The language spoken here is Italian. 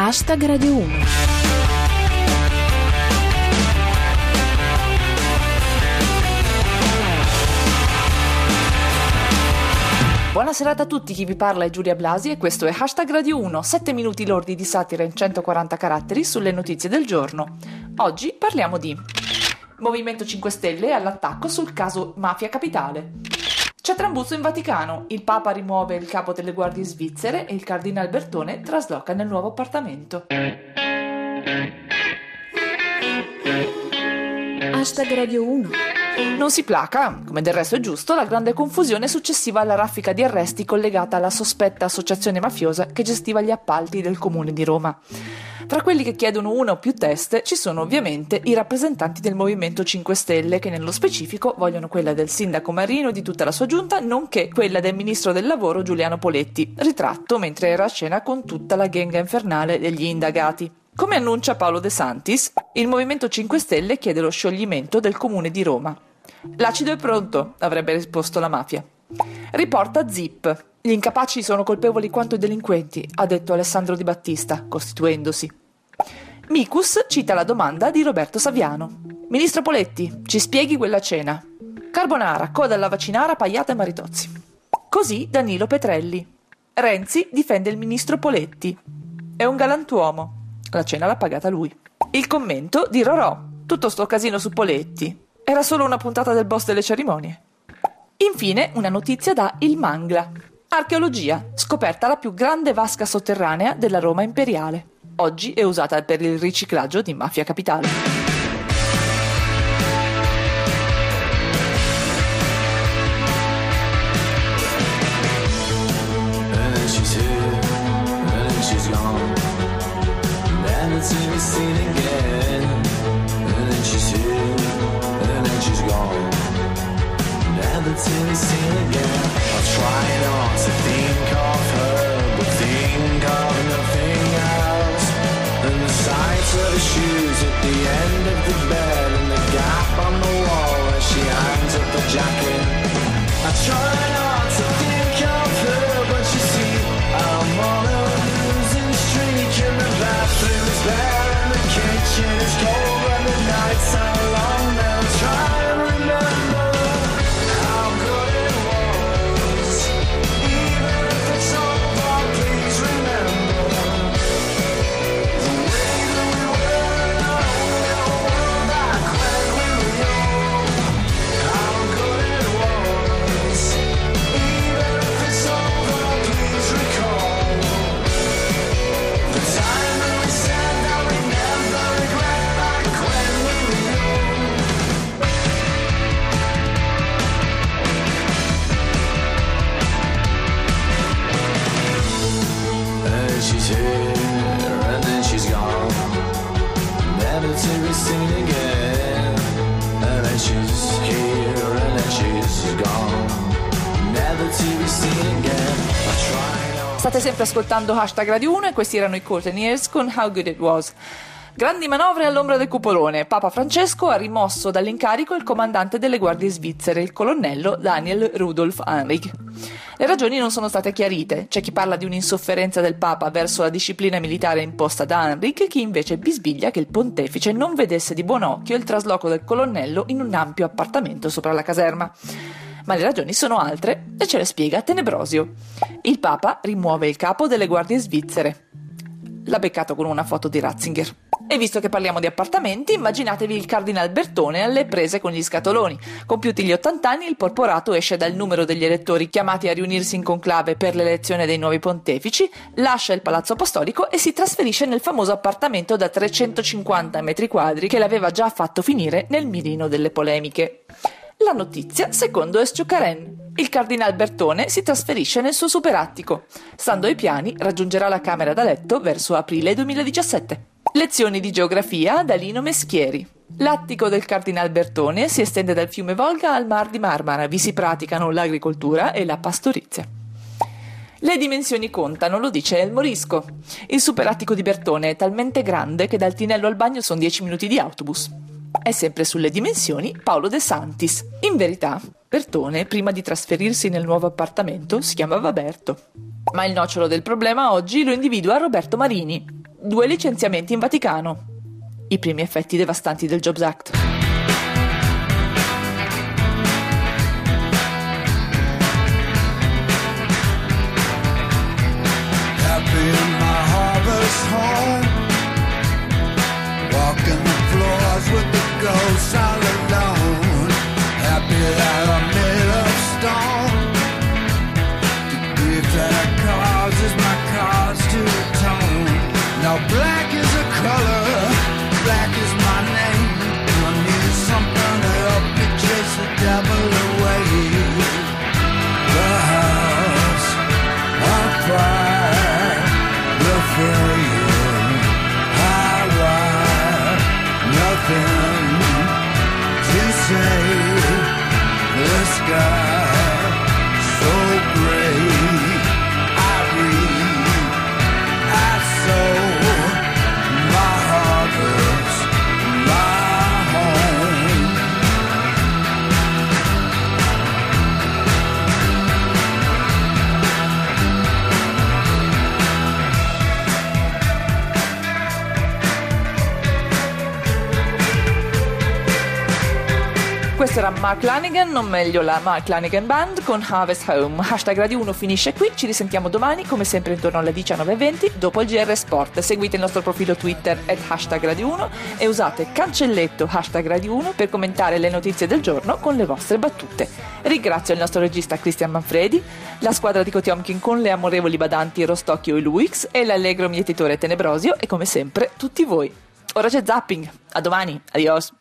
Hashtag Radio 1. Buona serata a tutti, chi vi parla è Giulia Blasi e questo è Hashtag Radio 1, 7 minuti lordi di satira in 140 caratteri sulle notizie del giorno. Oggi parliamo di Movimento 5 Stelle all'attacco sul caso Mafia Capitale. C'è trambusto in Vaticano, il Papa rimuove il capo delle guardie svizzere e il Cardinal Bertone trasloca nel nuovo appartamento. Hashtag Radio 1. Non si placa, come del resto è giusto, la grande confusione successiva alla raffica di arresti collegata alla sospetta associazione mafiosa che gestiva gli appalti del comune di Roma. Tra quelli che chiedono una o più teste ci sono ovviamente i rappresentanti del Movimento 5 Stelle che nello specifico vogliono quella del sindaco Marino e di tutta la sua giunta, nonché quella del ministro del lavoro Giuliano Poletti, ritratto mentre era a scena con tutta la genga infernale degli indagati. Come annuncia Paolo De Santis, il Movimento 5 Stelle chiede lo scioglimento del comune di Roma. L'acido è pronto, avrebbe risposto la mafia. Riporta Zip. Gli incapaci sono colpevoli quanto i delinquenti, ha detto Alessandro Di Battista, costituendosi. Micus cita la domanda di Roberto Saviano. Ministro Poletti, ci spieghi quella cena? Carbonara, coda alla vaccinara, pagliata e maritozzi. Così Danilo Petrelli. Renzi difende il ministro Poletti. È un galantuomo. La cena l'ha pagata lui. Il commento di Rorò. Tutto sto casino su Poletti. Era solo una puntata del boss delle cerimonie. Infine, una notizia da Il Mangla. Archeologia. Scoperta la più grande vasca sotterranea della Roma imperiale. Oggi è usata per il riciclaggio di Mafia Capitale. And The of the shoes at the end of the bed, State sempre ascoltando Hashtag Radio 1 e questi erano i Curtain Years con How Good It Was. Grandi manovre all'ombra del cupolone. Papa Francesco ha rimosso dall'incarico il comandante delle guardie svizzere, il colonnello Daniel Rudolf Heinrich. Le ragioni non sono state chiarite. C'è chi parla di un'insofferenza del Papa verso la disciplina militare imposta da Heinrich, chi invece bisbiglia che il pontefice non vedesse di buon occhio il trasloco del colonnello in un ampio appartamento sopra la caserma. Ma le ragioni sono altre e ce le spiega Tenebrosio. Il Papa rimuove il capo delle guardie svizzere. L'ha beccato con una foto di Ratzinger. E visto che parliamo di appartamenti, immaginatevi il Cardinal Bertone alle prese con gli scatoloni. Compiuti gli 80 anni, il porporato esce dal numero degli elettori chiamati a riunirsi in conclave per l'elezione dei nuovi pontefici, lascia il palazzo apostolico e si trasferisce nel famoso appartamento da 350 metri quadri che l'aveva già fatto finire nel mirino delle polemiche. La notizia secondo Esciucaren. Il cardinal Bertone si trasferisce nel suo superattico. Stando ai piani, raggiungerà la camera da letto verso aprile 2017. Lezioni di geografia da Lino Meschieri. L'attico del cardinal Bertone si estende dal fiume Volga al mar di Marmara. Vi si praticano l'agricoltura e la pastorizia. Le dimensioni contano, lo dice El Morisco. Il superattico di Bertone è talmente grande che dal tinello al bagno sono 10 minuti di autobus. È sempre sulle dimensioni Paolo De Santis. In verità, Bertone, prima di trasferirsi nel nuovo appartamento, si chiamava Berto. Ma il nocciolo del problema oggi lo individua Roberto Marini. Due licenziamenti in Vaticano. I primi effetti devastanti del Jobs Act. Era Mark Lanigan, non meglio la Mark Lanigan Band con Harvest Home. Hashtag Radio 1 finisce qui, ci risentiamo domani come sempre intorno alle 19.20 dopo il GR Sport. Seguite il nostro profilo Twitter at hashtag Radio 1 e usate cancelletto hashtag Radio 1 per commentare le notizie del giorno con le vostre battute. Ringrazio il nostro regista Cristian Manfredi, la squadra di Kotiomkin con le amorevoli badanti Rostocchio e Luix e l'allegro mietitore Tenebrosio e come sempre tutti voi. Ora c'è zapping. A domani. Adios.